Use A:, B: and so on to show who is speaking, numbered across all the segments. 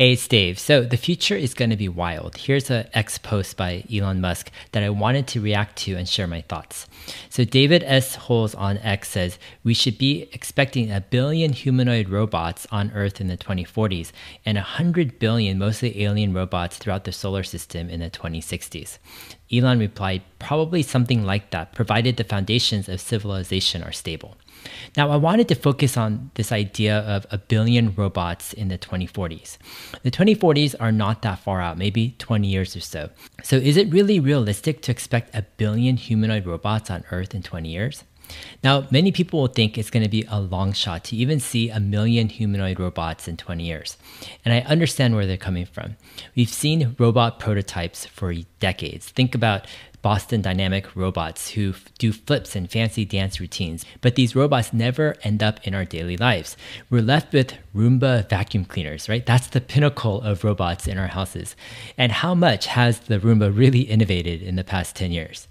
A: Hey, it's Dave. So the future is going to be wild. Here's an X post by Elon Musk that I wanted to react to and share my thoughts. So David S. Holz on X says we should be expecting a billion humanoid robots on Earth in the 2040s and 100 billion mostly alien robots throughout the solar system in the 2060s. Elon replied, probably something like that, provided the foundations of civilization are stable. Now, I wanted to focus on this idea of a billion robots in the 2040s. The 2040s are not that far out, maybe 20 years or so. So, is it really realistic to expect a billion humanoid robots on Earth in 20 years? Now, many people will think it's going to be a long shot to even see a million humanoid robots in 20 years. And I understand where they're coming from. We've seen robot prototypes for decades. Think about Boston Dynamic robots who do flips and fancy dance routines, but these robots never end up in our daily lives. We're left with Roomba vacuum cleaners, right? That's the pinnacle of robots in our houses. And how much has the Roomba really innovated in the past 10 years?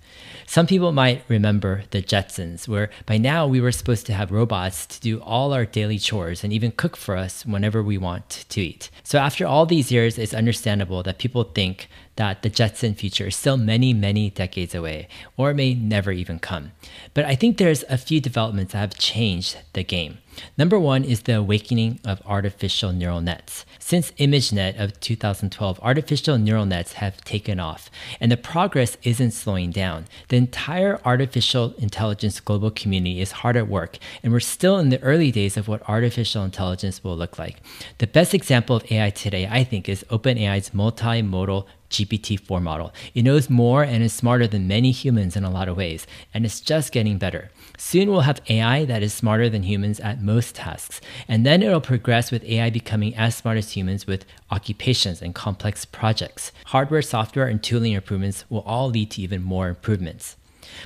A: Some people might remember the Jetsons, where by now we were supposed to have robots to do all our daily chores and even cook for us whenever we want to eat. So after all these years, it's understandable that people think that the Jetson future is still many, many decades away, or may never even come. But I think there's a few developments that have changed the game. Number one is the awakening of artificial neural nets. Since ImageNet of 2012, artificial neural nets have taken off, and the progress isn't slowing down. The entire artificial intelligence global community is hard at work, and we're still in the early days of what artificial intelligence will look like. The best example of AI today, I think, is OpenAI's multimodal GPT-4 model. It knows more and is smarter than many humans in a lot of ways, and it's just getting better. Soon we'll have AI that is smarter than humans at most tasks, and then it'll progress with AI becoming as smart as humans with occupations and complex projects. Hardware, software, and tooling improvements will all lead to even more improvements.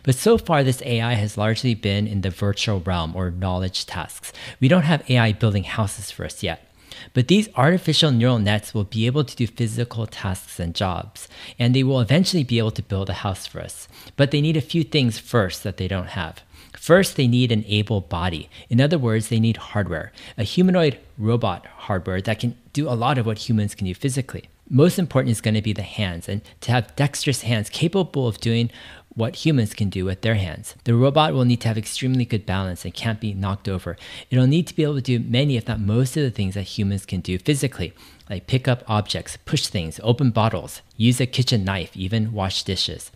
A: But so far, this AI has largely been in the virtual realm or knowledge tasks. We don't have AI building houses for us yet. But these artificial neural nets will be able to do physical tasks and jobs, and they will eventually be able to build a house for us. But they need a few things first that they don't have. First, they need an able body. In other words, they need hardware, a humanoid robot hardware that can do a lot of what humans can do physically. Most important is going to be the hands, and to have dexterous hands capable of doing what humans can do with their hands. The robot will need to have extremely good balance and can't be knocked over. It'll need to be able to do many, if not most, of the things that humans can do physically, like pick up objects, push things, open bottles, use a kitchen knife, even wash dishes.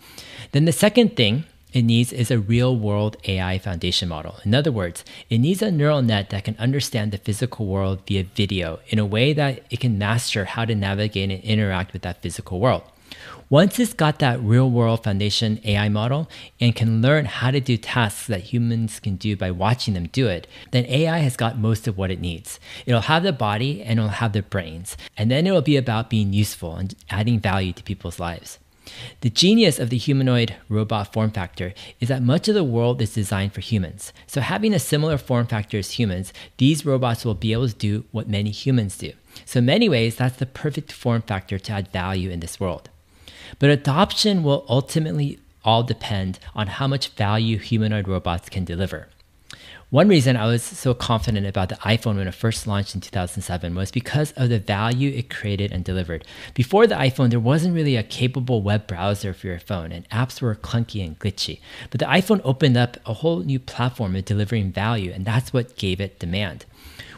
A: Then the second thing it needs is a real world AI foundation model. In other words, it needs a neural net that can understand the physical world via video in a way that it can master how to navigate and interact with that physical world. Once it's got that real world foundation AI model and can learn how to do tasks that humans can do by watching them do it, then AI has got most of what it needs. It'll have the body and it'll have the brains. And then it'll be about being useful and adding value to people's lives. The genius of the humanoid robot form factor is that much of the world is designed for humans. So, having a similar form factor as humans, these robots will be able to do what many humans do. So, in many ways, that's the perfect form factor to add value in this world. But adoption will ultimately all depend on how much value humanoid robots can deliver. One reason I was so confident about the iPhone when it first launched in 2007 was because of the value it created and delivered. Before the iPhone, there wasn't really a capable web browser for your phone, and apps were clunky and glitchy. But the iPhone opened up a whole new platform of delivering value, and that's what gave it demand.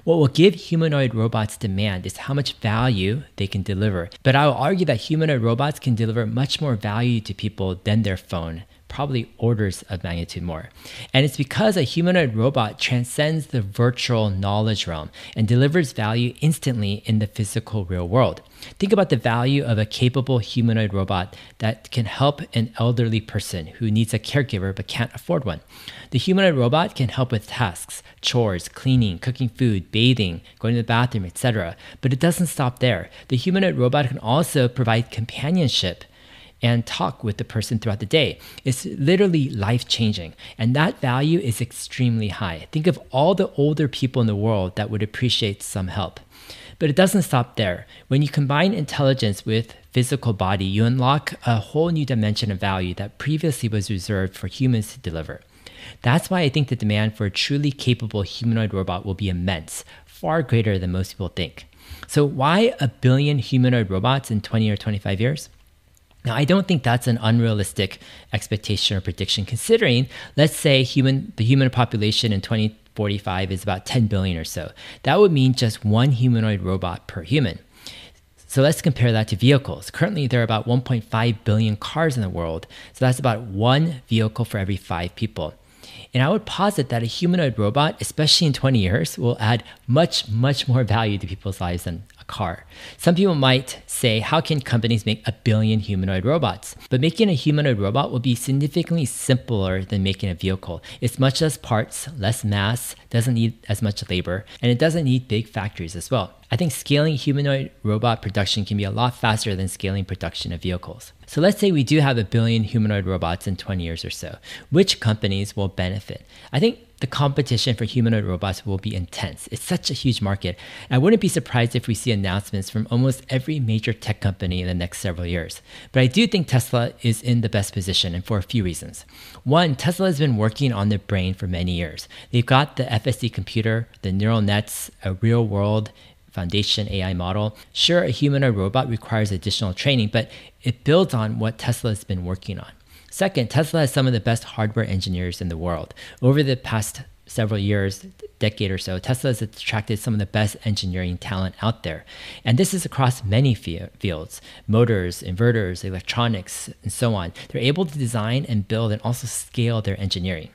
A: What will give humanoid robots demand is how much value they can deliver. But I will argue that humanoid robots can deliver much more value to people than their phone probably orders of magnitude more. And it's because a humanoid robot transcends the virtual knowledge realm and delivers value instantly in the physical real world. Think about the value of a capable humanoid robot that can help an elderly person who needs a caregiver but can't afford one. The humanoid robot can help with tasks, chores, cleaning, cooking food, bathing, going to the bathroom, etc. But it doesn't stop there. The humanoid robot can also provide companionship and talk with the person throughout the day. It's literally life changing. And that value is extremely high. Think of all the older people in the world that would appreciate some help. But it doesn't stop there. When you combine intelligence with physical body, you unlock a whole new dimension of value that previously was reserved for humans to deliver. That's why I think the demand for a truly capable humanoid robot will be immense, far greater than most people think. So, why a billion humanoid robots in 20 or 25 years? Now, I don't think that's an unrealistic expectation or prediction, considering, let's say, human the human population in 2045 is about 10 billion or so. That would mean just one humanoid robot per human. So let's compare that to vehicles. Currently, there are about 1.5 billion cars in the world. So that's about one vehicle for every five people. And I would posit that a humanoid robot, especially in 20 years, will add much, much more value to people's lives than car. Some people might say, how can companies make a billion humanoid robots? But making a humanoid robot will be significantly simpler than making a vehicle. It's much less parts, less mass, doesn't need as much labor, and it doesn't need big factories as well. I think scaling humanoid robot production can be a lot faster than scaling production of vehicles. So let's say we do have a billion humanoid robots in 20 years or so. Which companies will benefit? I think the competition for humanoid robots will be intense. It's such a huge market. I wouldn't be surprised if we see announcements from almost every major tech company in the next several years. But I do think Tesla is in the best position, and for a few reasons. One, Tesla has been working on their brain for many years. They've got the FSD computer, the neural nets, a real world foundation AI model. Sure, a humanoid robot requires additional training, but it builds on what Tesla has been working on. Second, Tesla has some of the best hardware engineers in the world. Over the past several years, decade or so, Tesla has attracted some of the best engineering talent out there. And this is across many fields motors, inverters, electronics, and so on. They're able to design and build and also scale their engineering.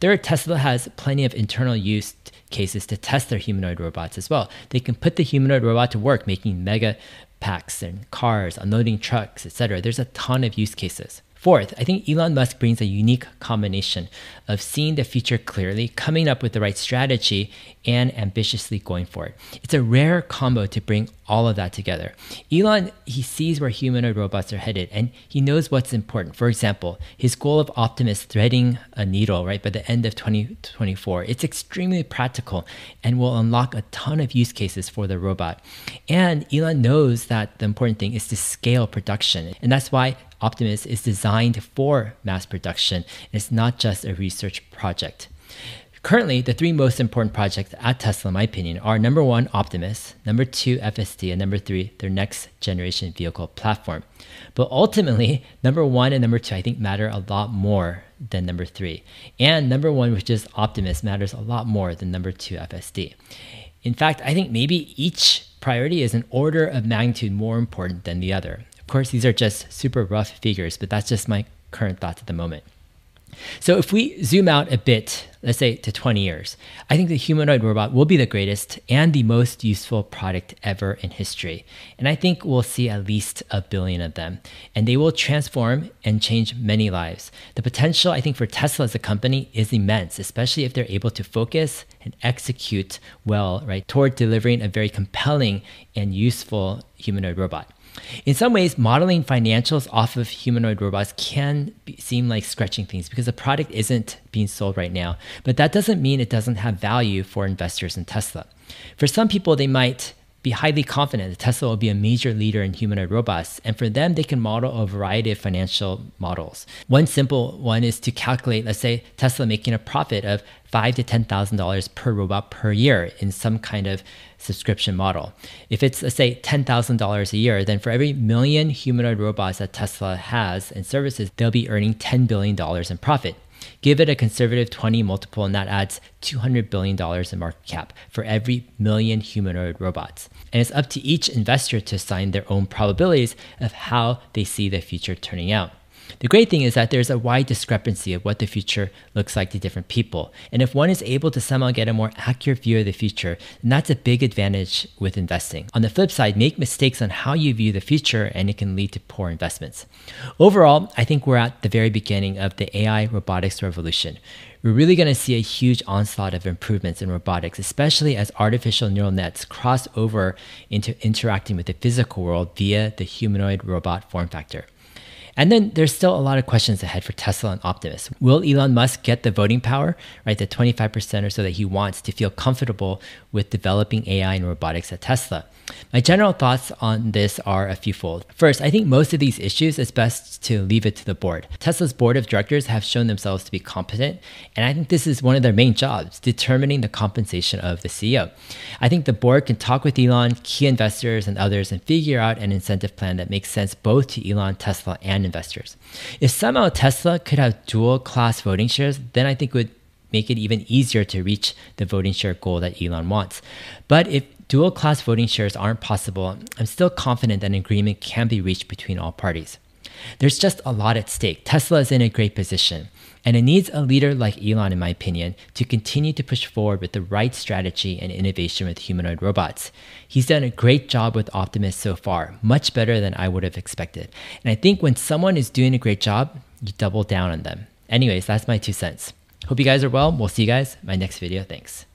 A: Third, Tesla has plenty of internal use cases to test their humanoid robots as well. They can put the humanoid robot to work making mega packs and cars, unloading trucks, etc. There's a ton of use cases. Fourth, I think Elon Musk brings a unique combination of seeing the future clearly, coming up with the right strategy, and ambitiously going for it. It's a rare combo to bring all of that together. Elon, he sees where humanoid robots are headed and he knows what's important. For example, his goal of Optimus threading a needle right by the end of 2024. It's extremely practical and will unlock a ton of use cases for the robot. And Elon knows that the important thing is to scale production. And that's why Optimus is designed for mass production and it's not just a research project. Currently, the three most important projects at Tesla, in my opinion, are number one, Optimus, number two, FSD, and number three, their next generation vehicle platform. But ultimately, number one and number two, I think, matter a lot more than number three. And number one, which is Optimus, matters a lot more than number two, FSD. In fact, I think maybe each priority is an order of magnitude more important than the other Of course, these are just super rough figures, but that's just my current thoughts at the moment. So if we zoom out a bit, let's say to 20 years, I think the humanoid robot will be the greatest and the most useful product ever in history. And I think we'll see at least a billion of them. And they will transform and change many lives. The potential, I think, for Tesla as a company is immense, especially if they're able to focus and execute well, right, toward delivering a very compelling and useful humanoid robot. In some ways, modeling financials off of humanoid robots can be, seem like stretching things because the product isn't being sold right now. But that doesn't mean it doesn't have value for investors in Tesla. For some people, they might be highly confident that Tesla will be a major leader in humanoid robots. And for them, they can model a variety of financial models. One simple one is to calculate, let's say, Tesla making a profit of five to ten thousand dollars per robot per year in some kind of subscription model. If it's let's say ten thousand dollars a year, then for every million humanoid robots that Tesla has and services, they'll be earning ten billion dollars in profit. Give it a conservative 20 multiple, and that adds $200 billion in market cap for every million humanoid robots. And it's up to each investor to assign their own probabilities of how they see the future turning out. The great thing is that there's a wide discrepancy of what the future looks like to different people. And if one is able to somehow get a more accurate view of the future, then that's a big advantage with investing. On the flip side, make mistakes on how you view the future and it can lead to poor investments. Overall, I think we're at the very beginning of the AI robotics revolution we're really going to see a huge onslaught of improvements in robotics, especially as artificial neural nets cross over into interacting with the physical world via the humanoid robot form factor. And then there's still a lot of questions ahead for Tesla and Optimus. Will Elon Musk get the voting power, right, the 25% or so that he wants to feel comfortable with developing AI and robotics at Tesla? My general thoughts on this are a fewfold. First, I think most of these issues is best to leave it to the board. Tesla's board of directors have shown themselves to be competent, and I think this is one of their main jobs, determining the compensation of the CEO. I think the board can talk with Elon, key investors, and others and figure out an incentive plan that makes sense both to Elon, Tesla, and investors. If somehow Tesla could have dual class voting shares, then I think it would make it even easier to reach the voting share goal that Elon wants. But if dual class voting shares aren't possible, I'm still confident that an agreement can be reached between all parties. There's just a lot at stake. Tesla is in a great position, and it needs a leader like Elon, in my opinion, to continue to push forward with the right strategy and innovation with humanoid robots. He's done a great job with Optimus so far, much better than I would have expected. And I think when someone is doing a great job, you double down on them. Anyways, that's my two cents. Hope you guys are well. We'll see you guys in my next video. Thanks.